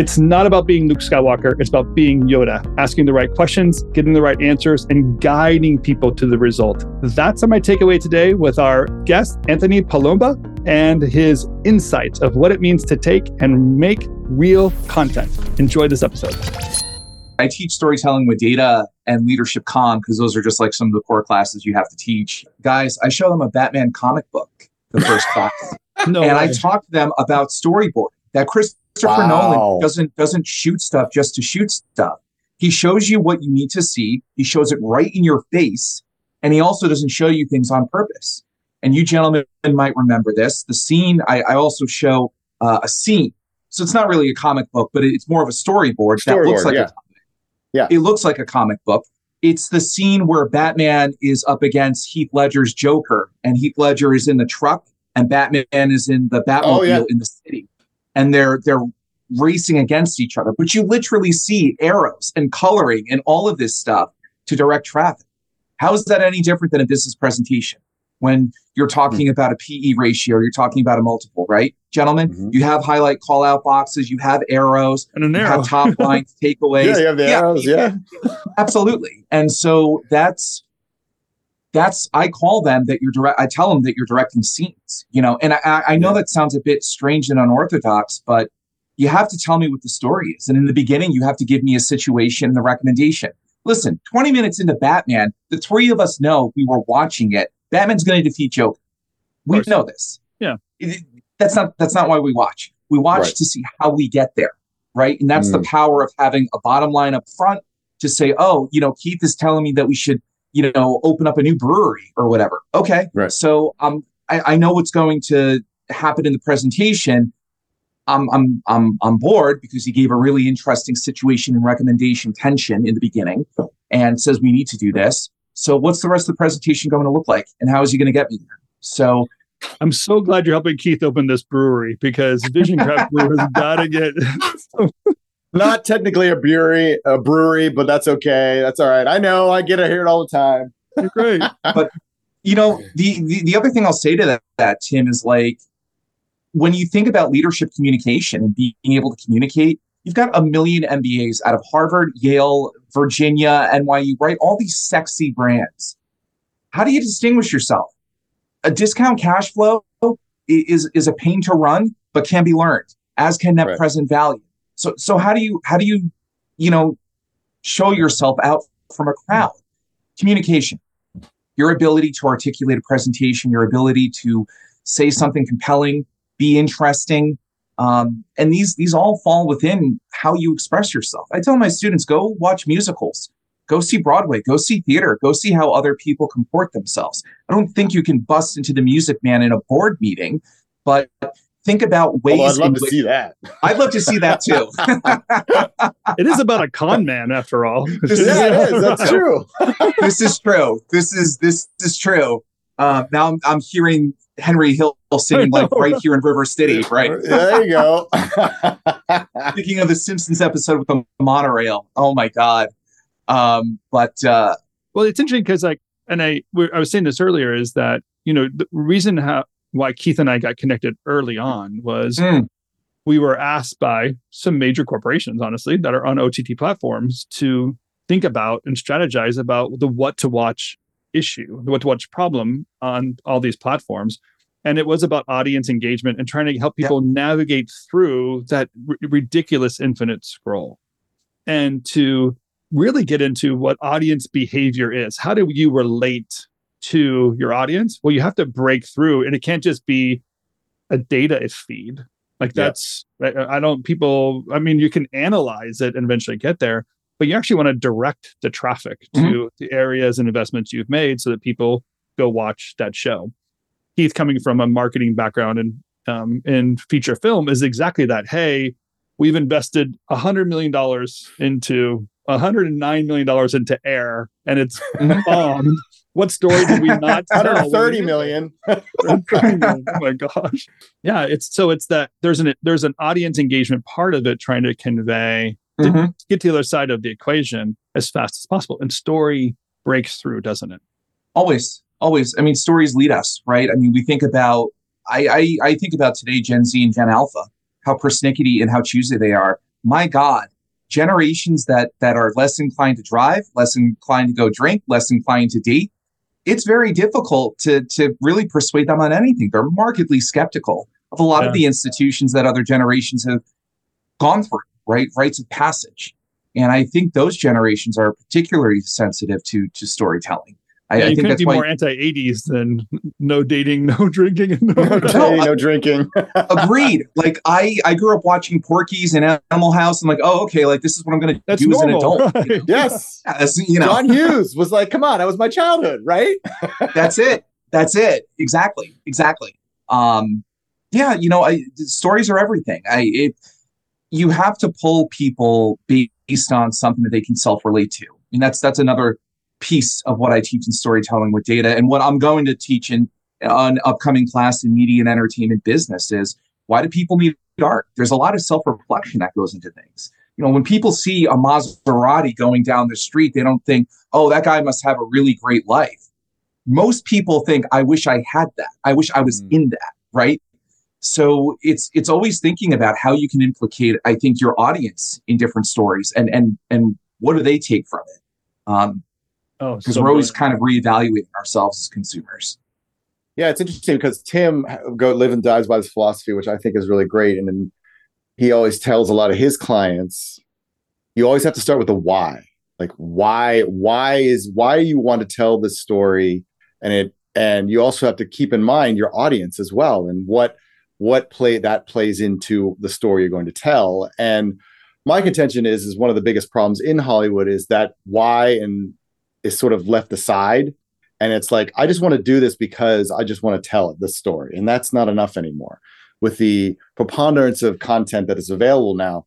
It's not about being Luke Skywalker, it's about being Yoda, asking the right questions, getting the right answers, and guiding people to the result. That's my takeaway today with our guest, Anthony Palomba, and his insights of what it means to take and make real content. Enjoy this episode. I teach storytelling with data and leadership com because those are just like some of the core classes you have to teach. Guys, I show them a Batman comic book the first class. no and way. I talk to them about storyboard That Christopher wow. Nolan doesn't doesn't shoot stuff just to shoot stuff. He shows you what you need to see. He shows it right in your face, and he also doesn't show you things on purpose. And you gentlemen might remember this. The scene I, I also show uh, a scene, so it's not really a comic book, but it's more of a storyboard, storyboard that looks like yeah. a yeah. It looks like a comic book. It's the scene where Batman is up against Heath Ledger's Joker, and Heath Ledger is in the truck, and Batman is in the Batmobile oh, yeah. in the city, and they're they're racing against each other. But you literally see arrows and coloring and all of this stuff to direct traffic. How is that any different than a business presentation? when you're talking mm-hmm. about a PE ratio, you're talking about a multiple, right? Gentlemen, mm-hmm. you have highlight call out boxes, you have arrows, and an arrow. you have top lines, takeaways. yeah, you have the yeah, arrows, yeah. Absolutely. And so that's that's I call them that you're direct I tell them that you're directing scenes, you know, and I, I know that sounds a bit strange and unorthodox, but you have to tell me what the story is. And in the beginning, you have to give me a situation and the recommendation. Listen, 20 minutes into Batman, the three of us know we were watching it Batman's going to defeat Joker. We know this. Yeah. It, that's not that's not why we watch. We watch right. to see how we get there, right? And that's mm. the power of having a bottom line up front to say, oh, you know, Keith is telling me that we should, you know, open up a new brewery or whatever. Okay, right. so um, I, I know what's going to happen in the presentation. I'm I'm I'm on board because he gave a really interesting situation and recommendation tension in the beginning, and says we need to do this. So what's the rest of the presentation going to look like? And how is he going to get me there? So I'm so glad you're helping Keith open this brewery because Vision Craft Brew has got to get. Not technically a brewery, a brewery, but that's okay. That's all right. I know. I get to hear it all the time. You're great. but you know, the, the the other thing I'll say to that, that Tim is like, when you think about leadership communication and being able to communicate, you've got a million MBAs out of Harvard, Yale, Virginia, NYU, right? All these sexy brands. How do you distinguish yourself? A discount cash flow is is a pain to run, but can be learned, as can net right. present value. So so how do you how do you you know show yourself out from a crowd? Communication, your ability to articulate a presentation, your ability to say something compelling, be interesting, um, and these these all fall within how you express yourself. I tell my students, go watch musicals, go see Broadway, go see theater, go see how other people comport themselves. I don't think you can bust into the Music Man in a board meeting, but think about ways. I'd love to which, see that. I'd love to see that too. it is about a con man, after all. This yeah, is, it is. That's true. this is true. This is this is true. Uh, now I'm, I'm hearing Henry Hill singing like right here in River City, right? there you go. Thinking of the Simpsons episode with the monorail. Oh my god. Um, but uh, well, it's interesting because like, and I I was saying this earlier is that you know the reason how why Keith and I got connected early on was mm. we were asked by some major corporations, honestly, that are on OTT platforms to think about and strategize about the what to watch issue, the what to watch problem on all these platforms. And it was about audience engagement and trying to help people navigate through that r- ridiculous infinite scroll and to really get into what audience behavior is. How do you relate to your audience well you have to break through and it can't just be a data feed like that's yep. i don't people i mean you can analyze it and eventually get there but you actually want to direct the traffic to mm-hmm. the areas and investments you've made so that people go watch that show Keith coming from a marketing background and um, in feature film is exactly that. Hey, we've invested a hundred million dollars into hundred and nine million dollars into air, and it's bombed. what story did we not tell? 30 million. 30 million. Oh my gosh. Yeah, it's so it's that there's an there's an audience engagement part of it trying to convey mm-hmm. to get to the other side of the equation as fast as possible. And story breaks through, doesn't it? Always always i mean stories lead us right i mean we think about i i, I think about today gen z and gen alpha how persnickety and how choosy they are my God, generations that that are less inclined to drive, less inclined to go drink, less inclined to date, it's very difficult to to really persuade them on anything. They're markedly skeptical of a lot yeah. of the institutions that other generations have gone through, right? Rites of passage. And I think those generations are particularly sensitive to to storytelling. I, yeah, I think that's be more anti 80s than no dating, no drinking, and no, no, dating, no drinking. agreed. Like I, I grew up watching Porky's and Animal House. and like, oh, okay, like this is what I'm going to do normal, as an adult. Right? You know? Yes, you know, John Hughes was like, come on, that was my childhood, right? that's it. That's it. Exactly. Exactly. Um, yeah, you know, I, stories are everything. I, it, you have to pull people based on something that they can self relate to. I mean, that's that's another piece of what I teach in storytelling with data. And what I'm going to teach in an upcoming class in media and entertainment business is why do people need art? There's a lot of self reflection that goes into things. You know, when people see a Maserati going down the street, they don't think, oh, that guy must have a really great life. Most people think, I wish I had that. I wish I was mm. in that, right? So it's it's always thinking about how you can implicate, I think, your audience in different stories and and and what do they take from it? Um, Oh, because so we're always kind of reevaluating ourselves as consumers. Yeah, it's interesting because Tim go live and dies by this philosophy, which I think is really great. And then he always tells a lot of his clients, you always have to start with the why. Like why, why is why you want to tell this story, and it, and you also have to keep in mind your audience as well, and what what play that plays into the story you're going to tell. And my contention is is one of the biggest problems in Hollywood is that why and is sort of left aside. And it's like i just want to do this because i just want to tell the story. And that's not enough anymore. With the preponderance of content that is available now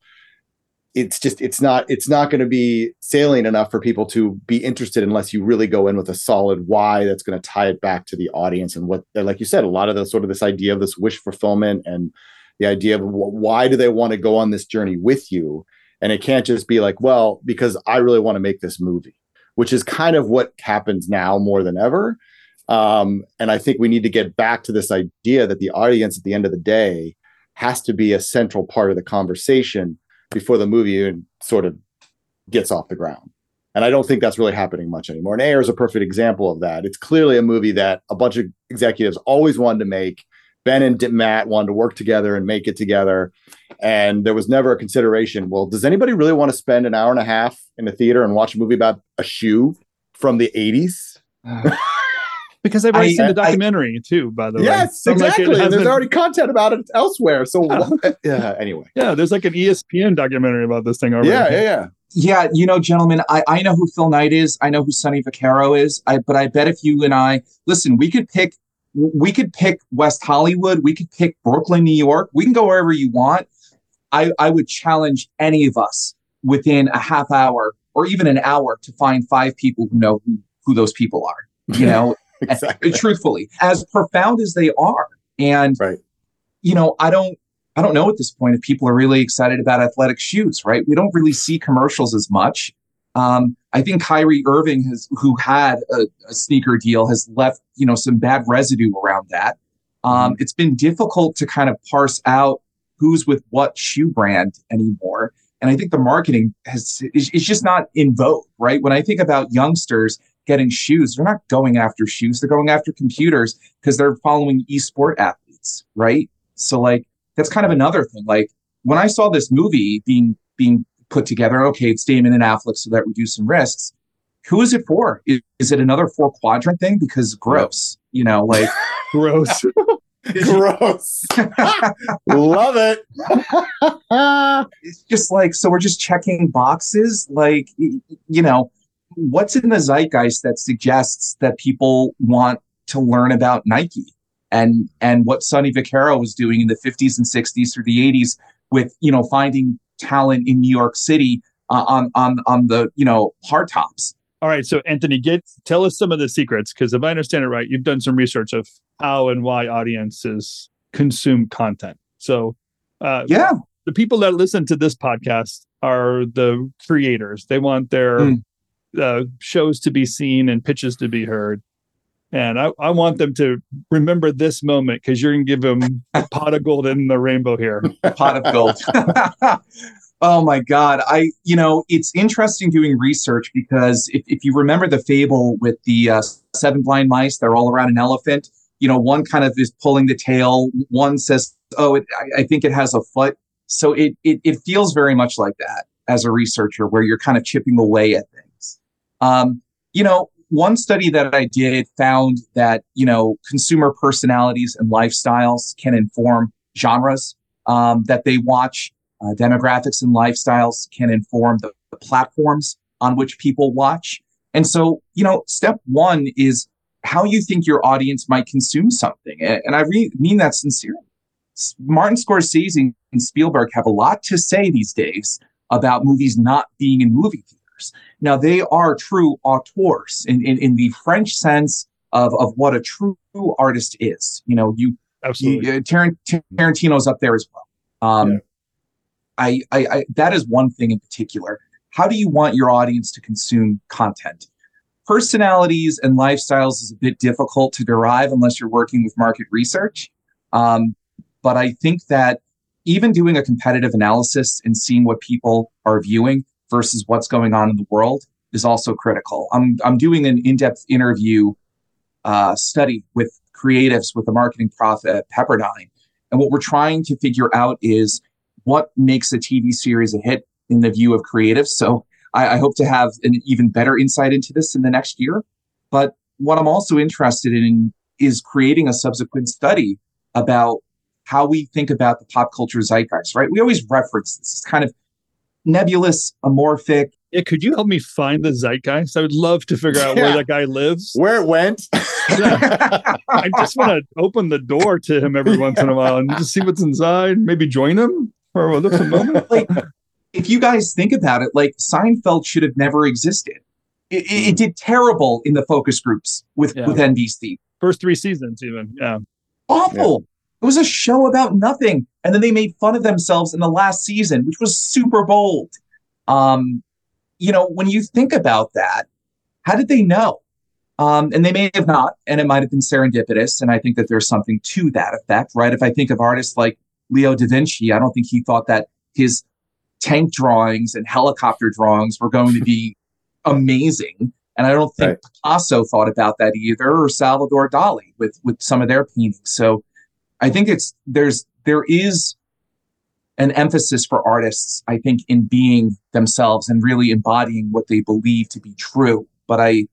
it's just it's not it's not going to be salient enough for people to be interested unless you really go in with a solid why that's going to tie it back to the audience and what like you said a lot of the sort of this idea of this wish fulfillment and the idea of why do they want to go on this journey with you? And it can't just be like well because i really want to make this movie which is kind of what happens now more than ever. Um, and I think we need to get back to this idea that the audience at the end of the day has to be a central part of the conversation before the movie sort of gets off the ground. And I don't think that's really happening much anymore. And Air is a perfect example of that. It's clearly a movie that a bunch of executives always wanted to make. Ben and Matt wanted to work together and make it together. And there was never a consideration. Well, does anybody really want to spend an hour and a half in a theater and watch a movie about a shoe from the 80s? because they've already I, seen the documentary I, too, by the yes, way. Yes, exactly. Like there's already content about it elsewhere. So yeah. yeah, anyway. Yeah, there's like an ESPN documentary about this thing already. Yeah, yeah, yeah. Yeah, you know, gentlemen, I, I know who Phil Knight is. I know who Sonny Vaccaro is. I, but I bet if you and I listen, we could pick we could pick West Hollywood, we could pick Brooklyn, New York. We can go wherever you want. I, I would challenge any of us within a half hour or even an hour to find five people who know who, who those people are. You know, exactly. truthfully, as profound as they are. And right. you know, I don't I don't know at this point if people are really excited about athletic shoes, right? We don't really see commercials as much. Um, I think Kyrie Irving has, who had a, a, sneaker deal, has left you know some bad residue around that. Um, mm-hmm. It's been difficult to kind of parse out who's with what shoe brand anymore, and I think the marketing has is, is just not in vogue, right? When I think about youngsters getting shoes, they're not going after shoes; they're going after computers because they're following esport athletes, right? So like that's kind of another thing. Like when I saw this movie being being put together, okay, it's Damon and Affleck, so that reduces some risks. Who is it for? Is, is it another four quadrant thing? Because gross, you know, like gross. gross. Love it. it's just like, so we're just checking boxes. Like, you know, what's in the zeitgeist that suggests that people want to learn about Nike? And, and what Sonny Vaccaro was doing in the 50s and 60s through the 80s with, you know, finding talent in New York City uh, on on on the you know hard tops. All right, so Anthony, get tell us some of the secrets because if I understand it right, you've done some research of how and why audiences consume content. So, uh, yeah, the people that listen to this podcast are the creators. They want their mm. uh, shows to be seen and pitches to be heard. And I, I want them to remember this moment because you're going to give them a pot of gold in the rainbow here. pot of gold. Oh my God. I, you know, it's interesting doing research because if, if you remember the fable with the uh, seven blind mice, they're all around an elephant. You know, one kind of is pulling the tail. One says, oh, it, I, I think it has a foot. So it, it, it feels very much like that as a researcher, where you're kind of chipping away at things. Um, you know, one study that I did found that you know consumer personalities and lifestyles can inform genres um, that they watch. Uh, demographics and lifestyles can inform the, the platforms on which people watch. And so, you know, step one is how you think your audience might consume something. And, I re- mean that sincerely. Martin Scorsese and Spielberg have a lot to say these days about movies not being in movie theaters. Now, they are true auteurs in, in, in the French sense of, of what a true artist is. You know, you, absolutely you, uh, Tarant- Tarantino's up there as well. Um, yeah. I, I, I, that is one thing in particular. How do you want your audience to consume content? Personalities and lifestyles is a bit difficult to derive unless you're working with market research. Um, but I think that even doing a competitive analysis and seeing what people are viewing versus what's going on in the world is also critical. I'm, I'm doing an in depth interview uh, study with creatives with the marketing profit Pepperdine. And what we're trying to figure out is what makes a TV series a hit in the view of creatives. So I, I hope to have an even better insight into this in the next year. But what I'm also interested in is creating a subsequent study about how we think about the pop culture zeitgeist, right? We always reference this. It's kind of nebulous, amorphic. Yeah, could you help me find the zeitgeist? I would love to figure out yeah. where that guy lives. Where it went. yeah. I just want to open the door to him every once in a while and just see what's inside. Maybe join him for a little moment. like, if you guys think about it, like Seinfeld should have never existed. It, it, it hmm. did terrible in the focus groups with yeah. with NBC. First three seasons, even yeah, awful. It was a show about nothing. And then they made fun of themselves in the last season, which was super bold. Um, you know, when you think about that, how did they know? Um, and they may have not, and it might have been serendipitous. And I think that there's something to that effect, right? If I think of artists like Leo da Vinci, I don't think he thought that his tank drawings and helicopter drawings were going to be amazing. And I don't think right. Picasso thought about that either, or Salvador Dali with with some of their paintings. So I think it's there's there is an emphasis for artists, I think, in being themselves and really embodying what they believe to be true. But I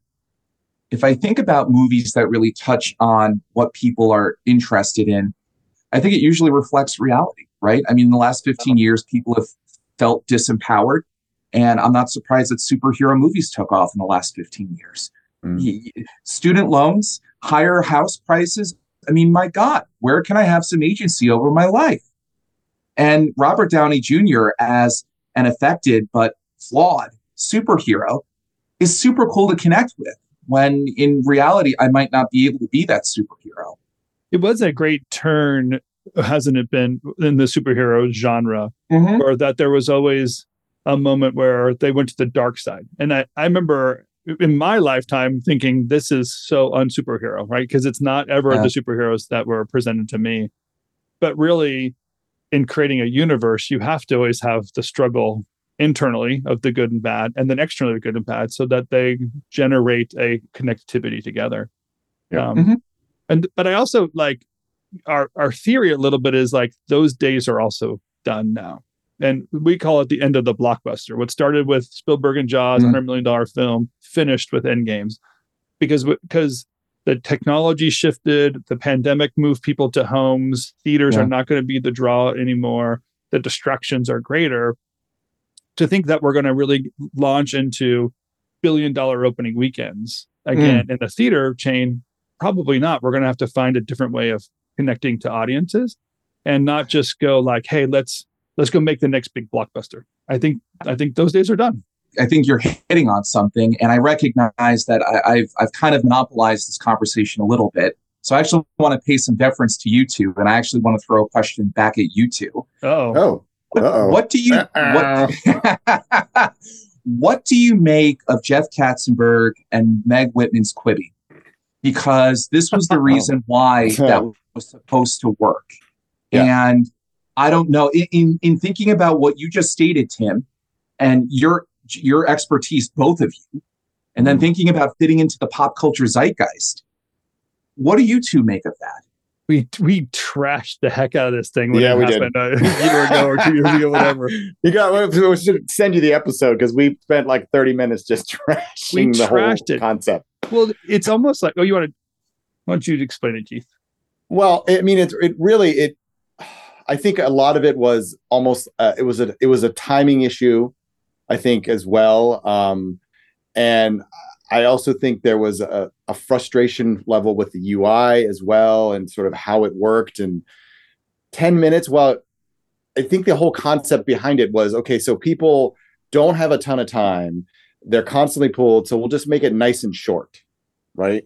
if I think about movies that really touch on what people are interested in, I think it usually reflects reality, right? I mean, in the last 15 years, people have felt disempowered. And I'm not surprised that superhero movies took off in the last 15 years. Mm. Student loans, higher house prices, I mean, my God, where can I have some agency over my life? And Robert Downey Jr., as an affected but flawed superhero, is super cool to connect with when in reality, I might not be able to be that superhero. It was a great turn, hasn't it been, in the superhero genre, mm-hmm. or that there was always a moment where they went to the dark side. And I, I remember in my lifetime thinking this is so unsuperhero, right? Because it's not ever yeah. the superheroes that were presented to me. But really, in creating a universe, you have to always have the struggle internally of the good and bad, and then externally the good and bad, so that they generate a connectivity together. Yeah. Um, mm-hmm. And but I also like our our theory a little bit is like those days are also done now and we call it the end of the blockbuster. What started with Spielberg and Jaws, mm-hmm. $100 million film, finished with Endgames, because because the technology shifted, the pandemic moved people to homes, theaters yeah. are not going to be the draw anymore, the distractions are greater. To think that we're going to really launch into billion dollar opening weekends again mm. in the theater chain, probably not. We're going to have to find a different way of connecting to audiences and not just go like, hey, let's let's go make the next big blockbuster. I think I think those days are done. I think you're hitting on something, and I recognize that I, have I've kind of monopolized this conversation a little bit. So I actually want to pay some deference to you two, and I actually want to throw a question back at you two. Oh, oh, what, what, do you what, uh-uh. what do you make of Jeff Katzenberg and Meg Whitman's Quibi? Because this was the reason why that was supposed to work, yeah. and I don't know. In, in, in thinking about what you just stated, Tim, and your your expertise, both of you, and then mm-hmm. thinking about fitting into the pop culture zeitgeist, what do you two make of that? we we trashed the heck out of this thing. yeah, we did. A year ago or two years ago, whatever. You got. We should send you the episode because we spent like thirty minutes just trashing we the whole it. concept. Well, it's almost like. Oh, you want to? Why don't you explain it, Keith? Well, I mean, it it really it. I think a lot of it was almost. Uh, it was a it was a timing issue, I think as well. Um, and I also think there was a, a, frustration level with the UI as well and sort of how it worked. And 10 minutes, well, I think the whole concept behind it was okay, so people don't have a ton of time. They're constantly pulled. So we'll just make it nice and short, right?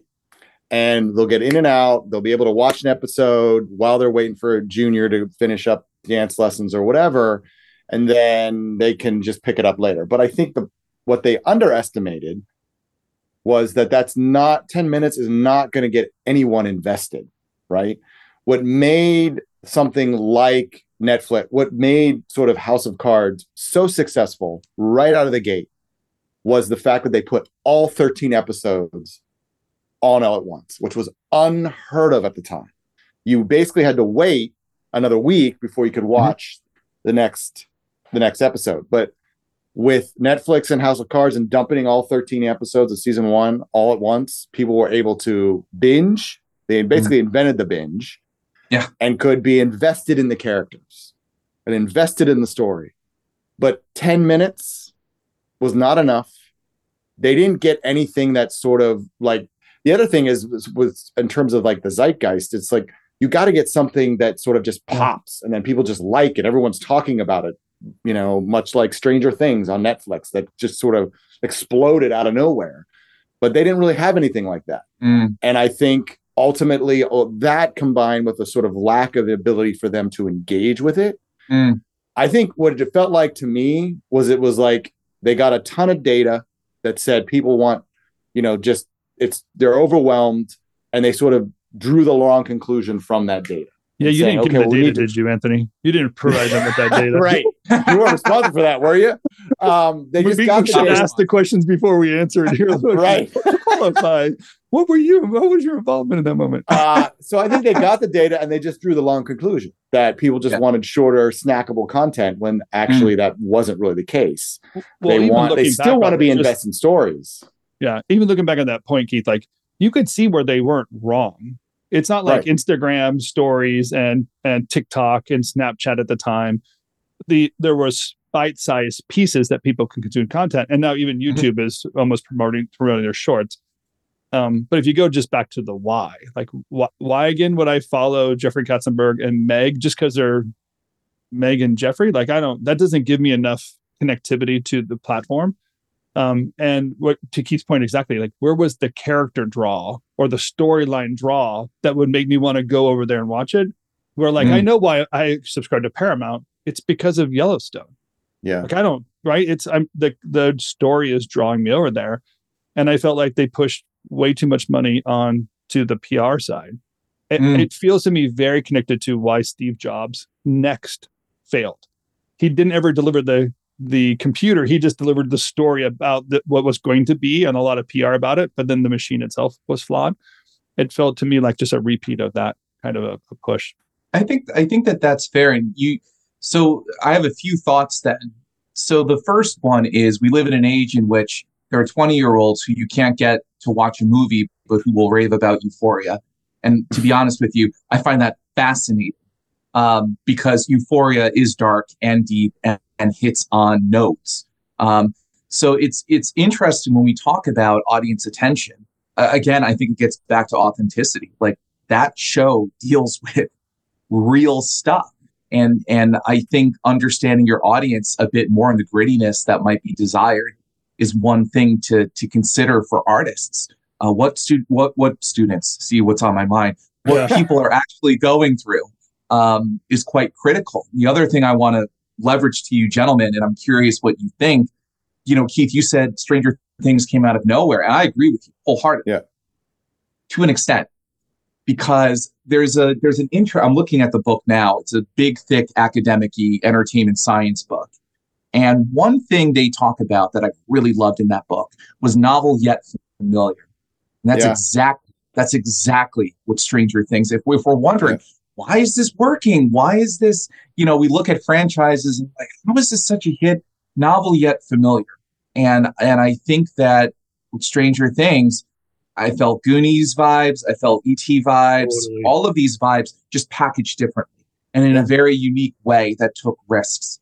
And they'll get in and out. They'll be able to watch an episode while they're waiting for a junior to finish up dance lessons or whatever. And then they can just pick it up later. But I think the what they underestimated was that that's not 10 minutes is not going to get anyone invested, right? What made something like Netflix, what made sort of House of Cards so successful right out of the gate was the fact that they put all 13 episodes all at once, which was unheard of at the time. You basically had to wait another week before you could mm-hmm. watch mm-hmm. the next the next episode. But with Netflix and House of Cards and dumping all 13 episodes of season one all at once, people were able to binge. They basically mm invented the binge. Yeah. And could be invested in the characters and invested in the story. But 10 minutes was not enough. They didn't get anything that sort of like the other thing is was in terms of like the zeitgeist, it's like you got to get something that sort of just pops and then people just like it. Everyone's talking about it you know, much like Stranger Things on Netflix that just sort of exploded out of nowhere. But they didn't really have anything like that. Mm. And I think ultimately oh, that combined with a sort of lack of ability for them to engage with it. Mm. I think what it felt like to me was it was like they got a ton of data that said people want, you know, just it's they're overwhelmed and they sort of drew the wrong conclusion from that data. Yeah, you saying, didn't give okay, the data, did you, Anthony? You didn't provide them with that data. right. You weren't responsible for that, were you? Um, they just got the ask the questions before we answer it here. right. Qualify. What were you? What was your involvement in that moment? uh, so I think they got the data and they just drew the long conclusion that people just yeah. wanted shorter, snackable content when actually mm. that wasn't really the case. Well, they want. They still want to be invested in stories. Yeah. Even looking back on that point, Keith, like you could see where they weren't wrong it's not like right. Instagram stories and and TikTok and Snapchat at the time. The there was bite-sized pieces that people can consume content, and now even mm-hmm. YouTube mm-hmm. is almost promoting promoting their shorts. Um, but if you go just back to the why, like wh- why again would I follow Jeffrey Katzenberg and Meg just because they're Meg and Jeffrey? Like I don't that doesn't give me enough connectivity to the platform. Um, and what to Keith's point exactly, like where was the character draw or the storyline draw that would make me want to go over there and watch it? Where like mm. I know why I subscribe to Paramount. It's because of Yellowstone. Yeah. Like I don't right. It's I'm the the story is drawing me over there. And I felt like they pushed way too much money on to the PR side. It, mm. it feels to me very connected to why Steve Jobs NeXT failed. He didn't ever deliver the the computer he just delivered the story about the, what was going to be and a lot of pr about it but then the machine itself was flawed. It felt to me like just a repeat of that kind of a, a push. I think i think that that's fair and you so i have a few thoughts then. So the first one is we live in an age in which there are 20 year olds who you can't get to watch a movie but who will rave about euphoria. And to be honest with you i find that fascinating um, because euphoria is dark and deep and and hits on notes. Um, so it's it's interesting when we talk about audience attention. Uh, again, I think it gets back to authenticity. Like that show deals with real stuff, and and I think understanding your audience a bit more and the grittiness that might be desired is one thing to to consider for artists. Uh, what stu- what what students see what's on my mind, what yeah. people are actually going through um, is quite critical. The other thing I want to leverage to you gentlemen and i'm curious what you think you know keith you said stranger things came out of nowhere and i agree with you wholeheartedly yeah to an extent because there's a there's an intro. I'm looking at the book now. It's a big, thick, academic entertainment science book. And one thing they talk about that I really loved in that book was novel yet familiar. And that's yeah. exactly that's exactly what Stranger Things. If, if we're wondering, yeah. Why is this working? Why is this? You know, we look at franchises and like, how is this such a hit? Novel yet familiar. And and I think that with Stranger Things, I felt Goonies vibes, I felt ET vibes, totally. all of these vibes just packaged differently and in a very unique way that took risks.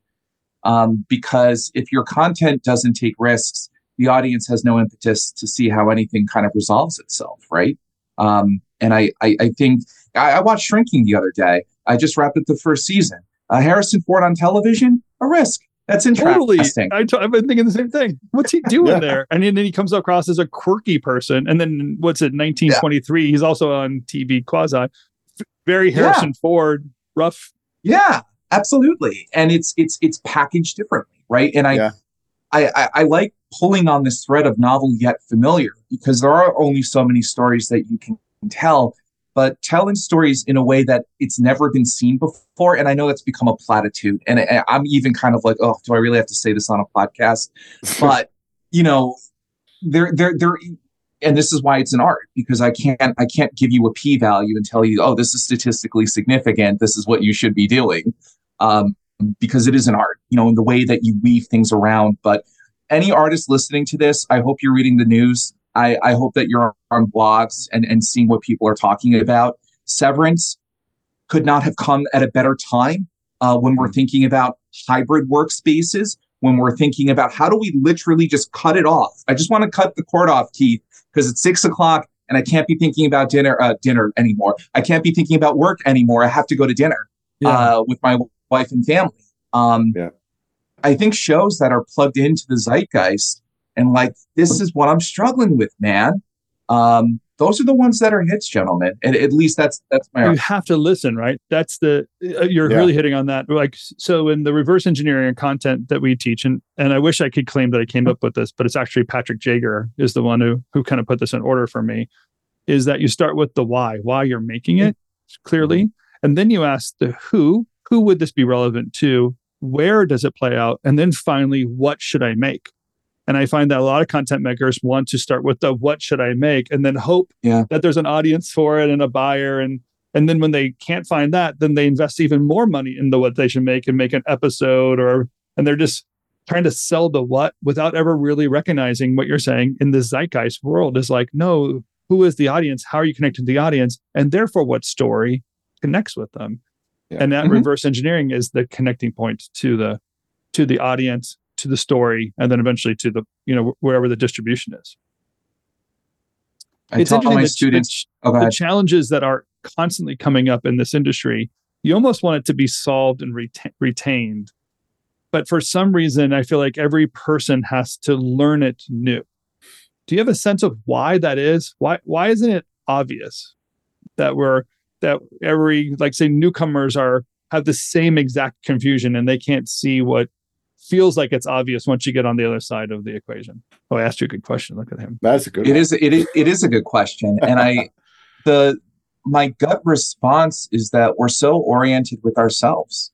Um, because if your content doesn't take risks, the audience has no impetus to see how anything kind of resolves itself, right? Um, and I, I, I think I, I, watched Shrinking the other day. I just wrapped up the first season. Uh, Harrison Ford on television, a risk. That's interesting. Totally. I t- I've been thinking the same thing. What's he doing yeah. there? And then he comes across as a quirky person. And then what's it, 1923? Yeah. He's also on TV quasi. Very Harrison yeah. Ford, rough. Yeah, absolutely. And it's it's it's packaged differently, right? And I, I, I I like pulling on this thread of novel yet familiar because there are only so many stories that you can tell but telling stories in a way that it's never been seen before. And I know that's become a platitude. And I'm even kind of like, oh, do I really have to say this on a podcast? but you know, there, there, there. And this is why it's an art because I can't, I can't give you a p value and tell you, oh, this is statistically significant. This is what you should be doing, um, because it is an art. You know, in the way that you weave things around. But any artist listening to this, I hope you're reading the news. I, I hope that you're on blogs and, and seeing what people are talking about. Severance could not have come at a better time uh, when we're thinking about hybrid workspaces, when we're thinking about how do we literally just cut it off. I just want to cut the cord off, Keith, because it's six o'clock and I can't be thinking about dinner uh, dinner anymore. I can't be thinking about work anymore. I have to go to dinner yeah. uh, with my wife and family. Um, yeah. I think shows that are plugged into the zeitgeist and like this is what I'm struggling with, man. Um, those are the ones that are hits, gentlemen. And at least that's that's my. You have to listen, right? That's the uh, you're yeah. really hitting on that. Like so, in the reverse engineering and content that we teach, and and I wish I could claim that I came up with this, but it's actually Patrick Jager is the one who who kind of put this in order for me. Is that you start with the why, why you're making it clearly, and then you ask the who, who would this be relevant to, where does it play out, and then finally, what should I make? And I find that a lot of content makers want to start with the what should I make and then hope yeah. that there's an audience for it and a buyer. And and then when they can't find that, then they invest even more money into what they should make and make an episode or and they're just trying to sell the what without ever really recognizing what you're saying in the zeitgeist world is like, no, who is the audience? How are you connecting to the audience? And therefore what story connects with them? Yeah. And that mm-hmm. reverse engineering is the connecting point to the to the audience to the story and then eventually to the you know wherever the distribution is. I it's tell my students the, oh, the challenges that are constantly coming up in this industry you almost want it to be solved and reta- retained. But for some reason i feel like every person has to learn it new. Do you have a sense of why that is? Why why isn't it obvious that we're that every like say newcomers are have the same exact confusion and they can't see what feels like it's obvious once you get on the other side of the equation. Oh, I asked you a good question. Look at him. That's a good. It one. is. It is. It is a good question, and I, the my gut response is that we're so oriented with ourselves.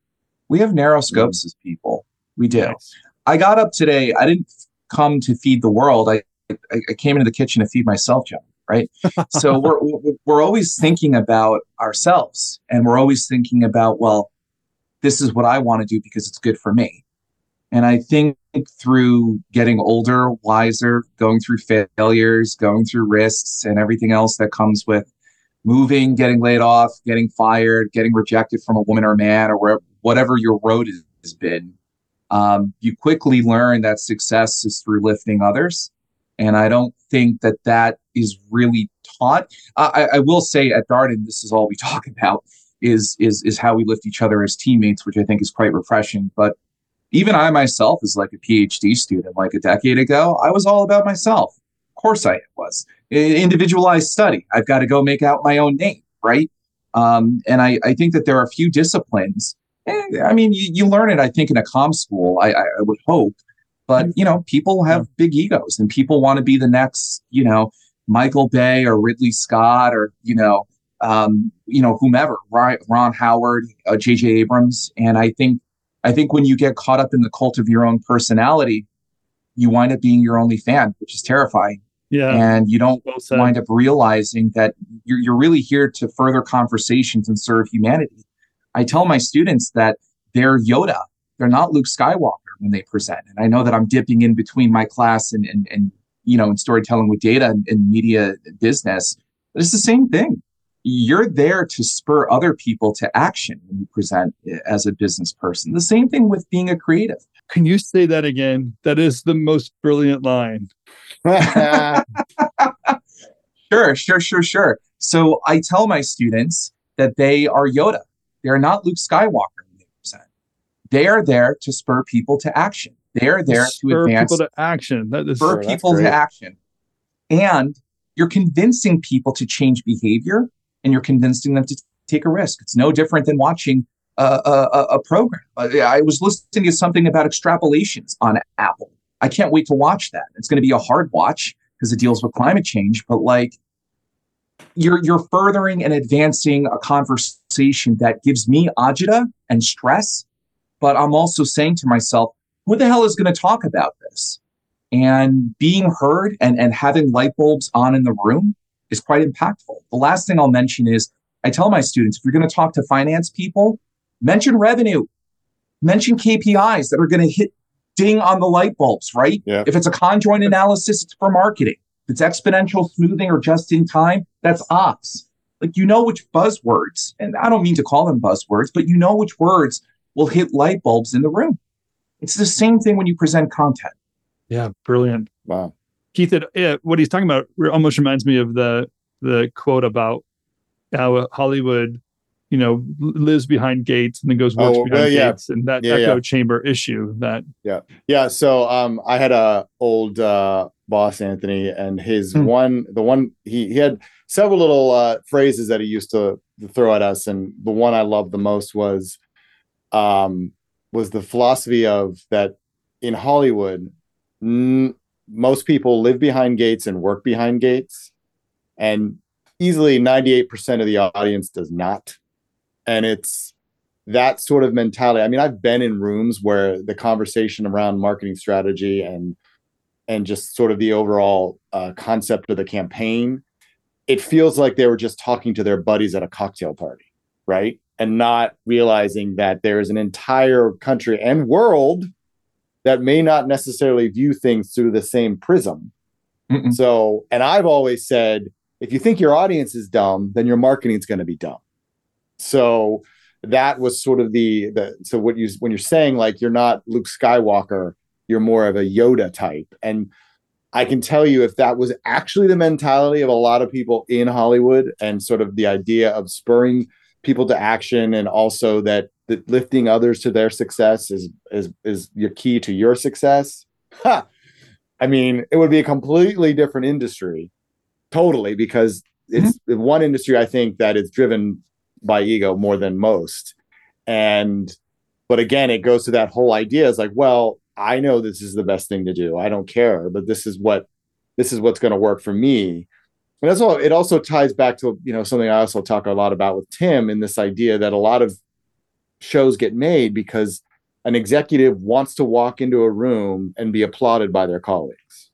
We have narrow scopes mm. as people. We do. Yes. I got up today. I didn't come to feed the world. I I, I came into the kitchen to feed myself, John. Right. so we're we're always thinking about ourselves, and we're always thinking about well, this is what I want to do because it's good for me. And I think through getting older, wiser, going through failures, going through risks, and everything else that comes with moving, getting laid off, getting fired, getting rejected from a woman or a man, or where, whatever your road has been, um, you quickly learn that success is through lifting others. And I don't think that that is really taught. I, I will say at Darden, this is all we talk about is is is how we lift each other as teammates, which I think is quite refreshing. But even I myself, as like a PhD student, like a decade ago, I was all about myself. Of course, I was individualized study. I've got to go make out my own name, right? Um, and I, I think that there are a few disciplines. I mean, you, you learn it, I think, in a com school. I, I would hope, but you know, people have big egos, and people want to be the next, you know, Michael Bay or Ridley Scott or you know, um, you know, whomever, Ron Howard, uh, J.J. Abrams, and I think I think when you get caught up in the cult of your own personality, you wind up being your only fan, which is terrifying. Yeah. And you don't well wind up realizing that you're, you're really here to further conversations and serve humanity. I tell my students that they're Yoda. They're not Luke Skywalker when they present. And I know that I'm dipping in between my class and, and, and you know, in storytelling with data and, and media business. But it's the same thing you're there to spur other people to action when you present eh, as a business person. The same thing with being a creative. Can you say that again? That is the most brilliant line. sure, sure, sure, sure. So I tell my students that they are Yoda. They are not Luke Skywalker. They are there to spur people to action. They are there to, to advance people to action. That is spur people to action. And you're convincing people to change behavior and you're convincing them to take a risk. It's no different than watching a, a, a program. Uh, I was listening to something about extrapolations on Apple. I can't wait to watch that. It's going to be a hard watch because it deals with climate change, but like you're you're furthering and advancing a conversation that gives me agita and stress, but I'm also saying to myself, who the hell is going to talk about this? And being heard and, and having light bulbs on in the room is quite impactful. The last thing I'll mention is I tell my students if you're going to talk to finance people, mention revenue, mention KPIs that are going to hit ding on the light bulbs, right? Yeah. If it's a conjoint analysis, it's for marketing. If it's exponential smoothing or just in time, that's ops. Like you know which buzzwords, and I don't mean to call them buzzwords, but you know which words will hit light bulbs in the room. It's the same thing when you present content. Yeah, brilliant. Wow. Keith, it, it, what he's talking about almost reminds me of the the quote about how Hollywood, you know, lives behind gates and then goes works oh, behind well, yeah. gates, and that yeah, echo yeah. chamber issue. That yeah, yeah. So um, I had a old uh, boss, Anthony, and his hmm. one, the one he he had several little uh, phrases that he used to throw at us, and the one I loved the most was, um, was the philosophy of that in Hollywood. N- most people live behind gates and work behind gates and easily 98% of the audience does not and it's that sort of mentality i mean i've been in rooms where the conversation around marketing strategy and and just sort of the overall uh, concept of the campaign it feels like they were just talking to their buddies at a cocktail party right and not realizing that there's an entire country and world that may not necessarily view things through the same prism. Mm-mm. So, and I've always said, if you think your audience is dumb, then your marketing is going to be dumb. So that was sort of the the so what you when you're saying like you're not Luke Skywalker, you're more of a Yoda type. And I can tell you if that was actually the mentality of a lot of people in Hollywood and sort of the idea of spurring people to action and also that that lifting others to their success is is is your key to your success ha! i mean it would be a completely different industry totally because it's mm-hmm. one industry i think that is driven by ego more than most and but again it goes to that whole idea is like well i know this is the best thing to do i don't care but this is what this is what's going to work for me and that's all it also ties back to you know something i also talk a lot about with tim in this idea that a lot of shows get made because an executive wants to walk into a room and be applauded by their colleagues.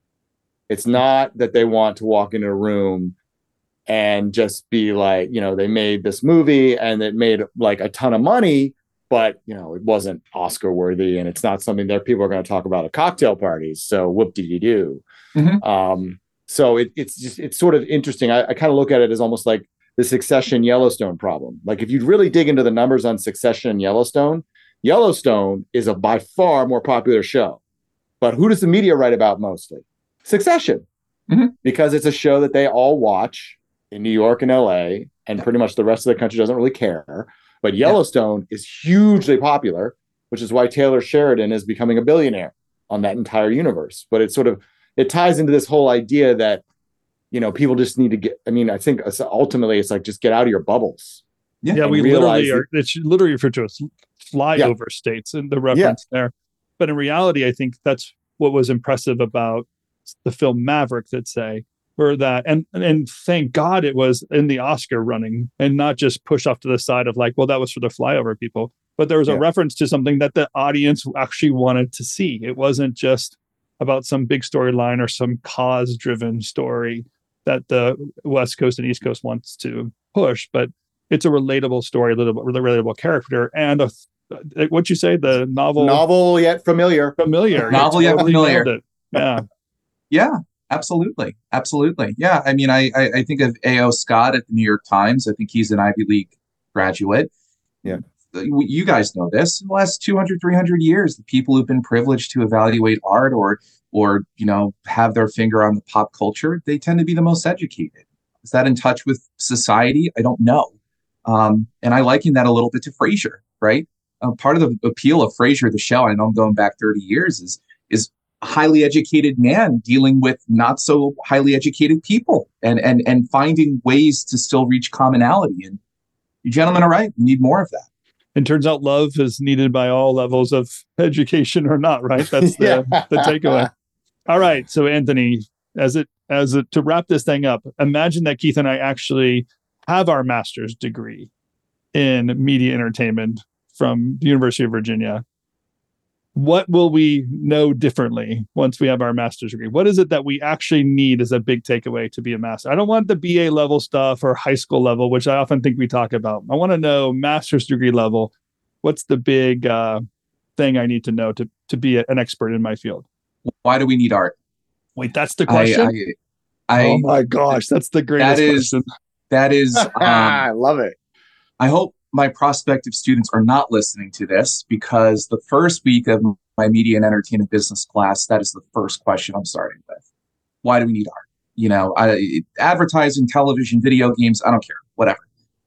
It's not that they want to walk into a room and just be like, you know, they made this movie and it made like a ton of money, but you know, it wasn't Oscar worthy and it's not something that people are going to talk about at cocktail parties. So whoop did you do? Mm-hmm. Um, so it, it's just it's sort of interesting. I, I kind of look at it as almost like the Succession Yellowstone problem. Like if you really dig into the numbers on Succession and Yellowstone, Yellowstone is a by far more popular show. But who does the media write about mostly? Succession. Mm-hmm. Because it's a show that they all watch in New York and LA, and pretty much the rest of the country doesn't really care. But Yellowstone yeah. is hugely popular, which is why Taylor Sheridan is becoming a billionaire on that entire universe. But it's sort of it ties into this whole idea that you know, people just need to get. I mean, I think ultimately it's like just get out of your bubbles. Yeah, yeah we literally are. It's literally referred to as flyover yeah. states and the reference yeah. there. But in reality, I think that's what was impressive about the film Maverick. That say for that. And and thank God it was in the Oscar running and not just pushed off to the side of like, well, that was for the flyover people. But there was yeah. a reference to something that the audience actually wanted to see. It wasn't just about some big storyline or some cause driven story that the West Coast and East Coast wants to push, but it's a relatable story, a little bit relatable character, and a eh, what you say? The novel? Novel yet familiar. Familiar. Novel yet familiar. yeah. Yeah absolutely. Absolutely. Yeah i mean I, I i think of ao scott at the new york times. I think he's an ivy league graduate. Yeah you guys know this in the last 200 300 years the people who've been privileged to evaluate art or or you know have their finger on the pop culture they tend to be the most educated. Is that in touch with society? I don't know. Um, and i liken that a little bit to frasier right? Uh, part of the appeal of frasier the show i know i'm going back 30 years is is a highly educated man dealing with not so highly educated people and and and finding ways to still reach commonality. And you gentlemen are right we need more of that and turns out love is needed by all levels of education or not right that's the, yeah. the takeaway all right. So Anthony, as it as it to wrap this thing up, imagine that Keith and I actually have our master's degree in media entertainment from the University of Virginia. What will we know differently once we have our master's degree? What is it that we actually need as a big takeaway to be a master? I don't want the BA level stuff or high school level, which I often think we talk about. I want to know master's degree level. What's the big uh, thing I need to know to to be an expert in my field? why do we need art? Wait, that's the question. I, I, oh my gosh, that's the greatest that is, question. That is, um, I love it. I hope my prospective students are not listening to this because the first week of my media and entertainment business class, that is the first question I'm starting with. Why do we need art? You know, I, advertising, television, video games, I don't care, whatever.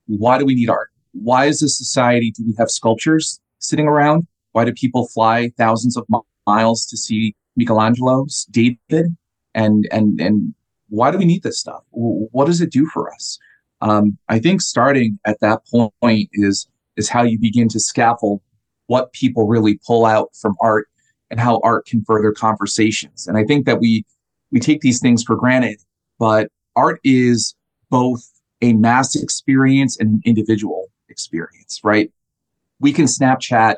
Why do we need art? Why is this society, do we have sculptures sitting around? Why do people fly thousands of miles to see Michelangelo's, David, and and and why do we need this stuff? What does it do for us? Um, I think starting at that point is is how you begin to scaffold what people really pull out from art and how art can further conversations. And I think that we we take these things for granted, but art is both a mass experience and an individual experience, right? We can Snapchat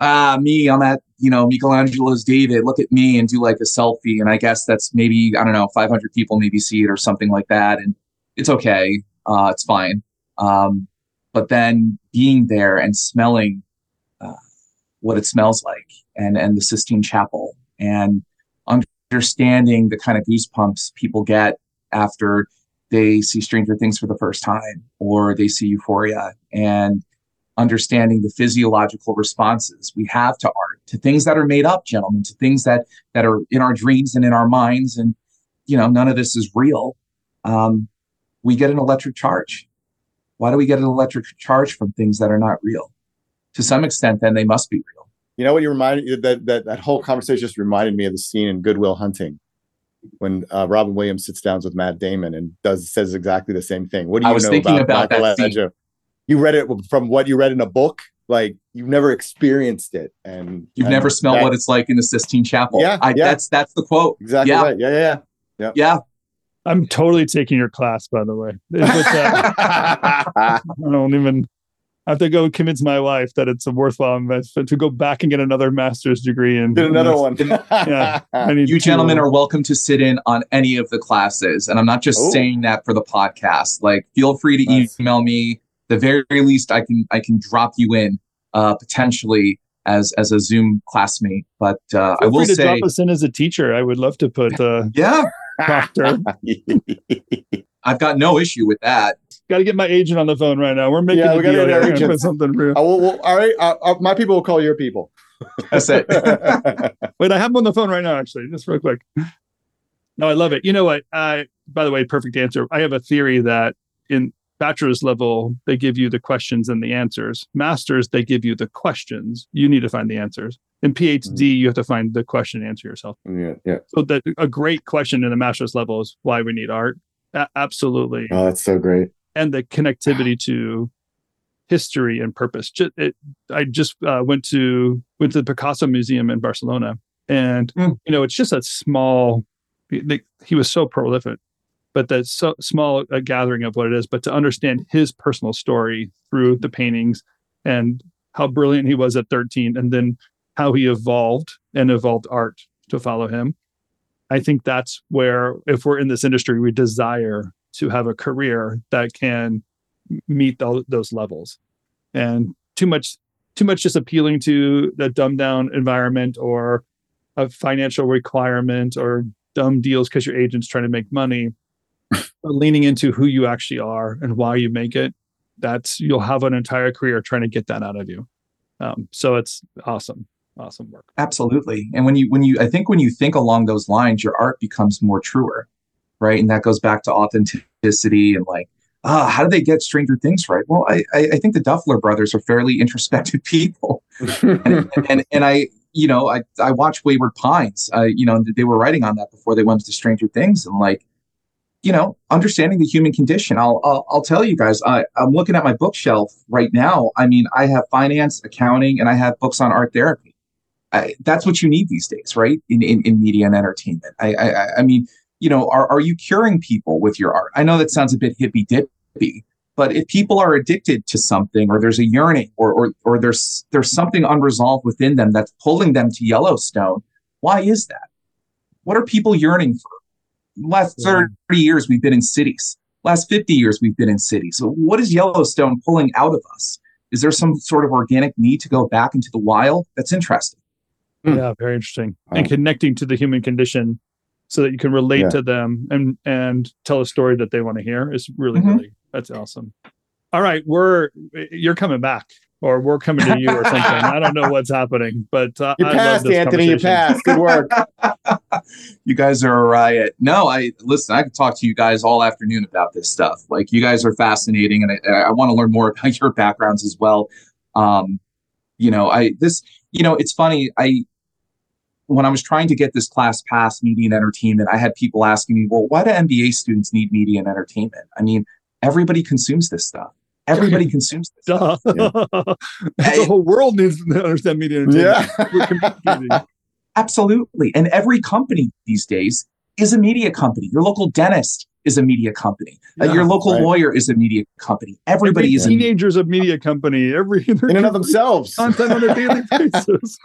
ah, me, I'm at, you know, Michelangelo's David, look at me and do like a selfie. And I guess that's maybe, I don't know, 500 people maybe see it or something like that. And it's okay. Uh, it's fine. Um, but then being there and smelling uh, what it smells like and, and the Sistine Chapel and understanding the kind of goosebumps people get after they see Stranger Things for the first time or they see Euphoria and understanding the physiological responses we have to art, to things that are made up, gentlemen, to things that that are in our dreams and in our minds, and you know, none of this is real. Um, we get an electric charge. Why do we get an electric charge from things that are not real? To some extent, then they must be real. You know what you reminded that that that whole conversation just reminded me of the scene in Good Will Hunting when uh, Robin Williams sits down with Matt Damon and does says exactly the same thing. What do you know about, about Michelangelo? you read it from what you read in a book like you've never experienced it and you've and never smelled that, what it's like in the Sistine Chapel. Yeah, I, yeah. that's that's the quote. Exactly yeah. right. Yeah, yeah, yeah. Yeah. I'm totally taking your class, by the way. I don't even I have to go convince my wife that it's a worthwhile investment to go back and get another master's degree and get another one. yeah, you gentlemen are welcome to sit in on any of the classes, and I'm not just Ooh. saying that for the podcast. Like, feel free to nice. email me the very least I can I can drop you in uh, potentially as as a Zoom classmate. But uh, I will say, drop us in as a teacher. I would love to put uh, yeah, proctor. I've got no issue with that. Got to get my agent on the phone right now. We're making yeah, we got to get put something real. Uh, well, well, all right, uh, uh, my people will call your people. That's it. Wait, I have them on the phone right now. Actually, just real quick. No, I love it. You know what? Uh, by the way, perfect answer. I have a theory that in bachelor's level, they give you the questions and the answers. Masters, they give you the questions. You need to find the answers. In PhD, mm-hmm. you have to find the question and answer yourself. Yeah, yeah. So that a great question in the master's level is why we need art. A- absolutely. Oh, that's so great. And the connectivity to history and purpose. Just, it, I just uh, went to went to the Picasso Museum in Barcelona, and mm. you know it's just a small. They, he was so prolific but that's so small a gathering of what it is. But to understand his personal story through the paintings and how brilliant he was at 13, and then how he evolved and evolved art to follow him. I think that's where, if we're in this industry, we desire to have a career that can meet th- those levels. And too much, too much just appealing to the dumbed down environment or a financial requirement or dumb deals because your agent's trying to make money. leaning into who you actually are and why you make it. That's you'll have an entire career trying to get that out of you. Um, so it's awesome awesome work. Absolutely. And when you when you i think when you think along those lines your art becomes more truer right? And that goes back to authenticity and like ah how do they get stranger things right? Well i i, think the Duffer brothers are fairly introspective people. And, and, and i you know i i watched wayward pines. Uh, you know they were writing on that before they went to stranger things. And like you know, understanding the human condition. I'll, I'll, I'll tell you guys, I, I'm looking at my bookshelf right now. I mean, I have finance, accounting, and I have books on art therapy. I, that's what you need these days, right? In, in, in media and entertainment. I, I, I mean, you know, are, are you curing people with your art? I know that sounds a bit hippy dippy, but if people are addicted to something or there's a yearning or, or, or there's, there's something unresolved within them that's pulling them to Yellowstone, why is that? What are people yearning for? Last 30 years, we've been in cities. Last 50 years, we've been in cities. So what is Yellowstone pulling out of us? Is there some sort of organic need to go back into the wild? That's interesting. Hmm. Yeah, very interesting. Wow. And connecting to the human condition so that you can relate yeah. to them and and tell a story that they want to hear is really mm-hmm. really that's awesome. All right, we're you're coming back or we're coming to you or something. I don't know what's happening, but uh, you passed, Anthony. You passed. Good work. you guys are a riot. No, I listen. I could talk to you guys all afternoon about this stuff. Like you guys are fascinating, and I, I want to learn more about your backgrounds as well. Um, you know, I this you know, it's funny. I when I was trying to get this class passed, media and entertainment, I had people asking me, "Well, why do MBA students need media and entertainment?" I mean, everybody consumes this stuff. Everybody consumes this. Duh. Stuff. Yeah. the whole world needs to understand media and entertainment. Yeah. Absolutely. And every company these days is a media company. Your local dentist is a media company. Yeah, uh, your local right. lawyer is a media company. Everybody Every is teenagers a, media. media company. Every in and of themselves content on a daily basis.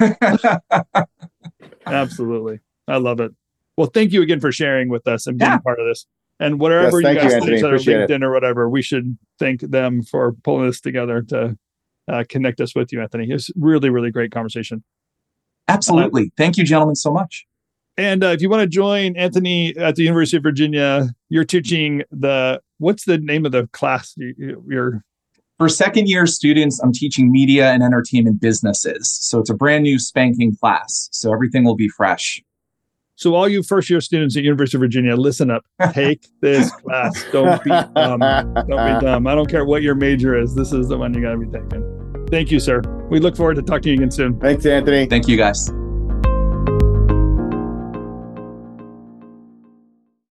Absolutely, I love it. Well, thank you again for sharing with us and being yeah. part of this. And whatever yes, you guys think each other, LinkedIn it. or whatever, we should thank them for pulling this together to uh, connect us with you, Anthony. It's really, really great conversation. Absolutely. Uh, thank you, gentlemen, so much. And uh, if you want to join Anthony at the University of Virginia, you're teaching the what's the name of the class you're for second year students, I'm teaching media and entertainment businesses. So it's a brand new spanking class. So everything will be fresh. So all you first year students at University of Virginia, listen up. Take this class. Don't be dumb. Don't be dumb. I don't care what your major is. This is the one you got to be taking. Thank you, sir. We look forward to talking to you again soon. Thanks, Anthony. Thank you, guys.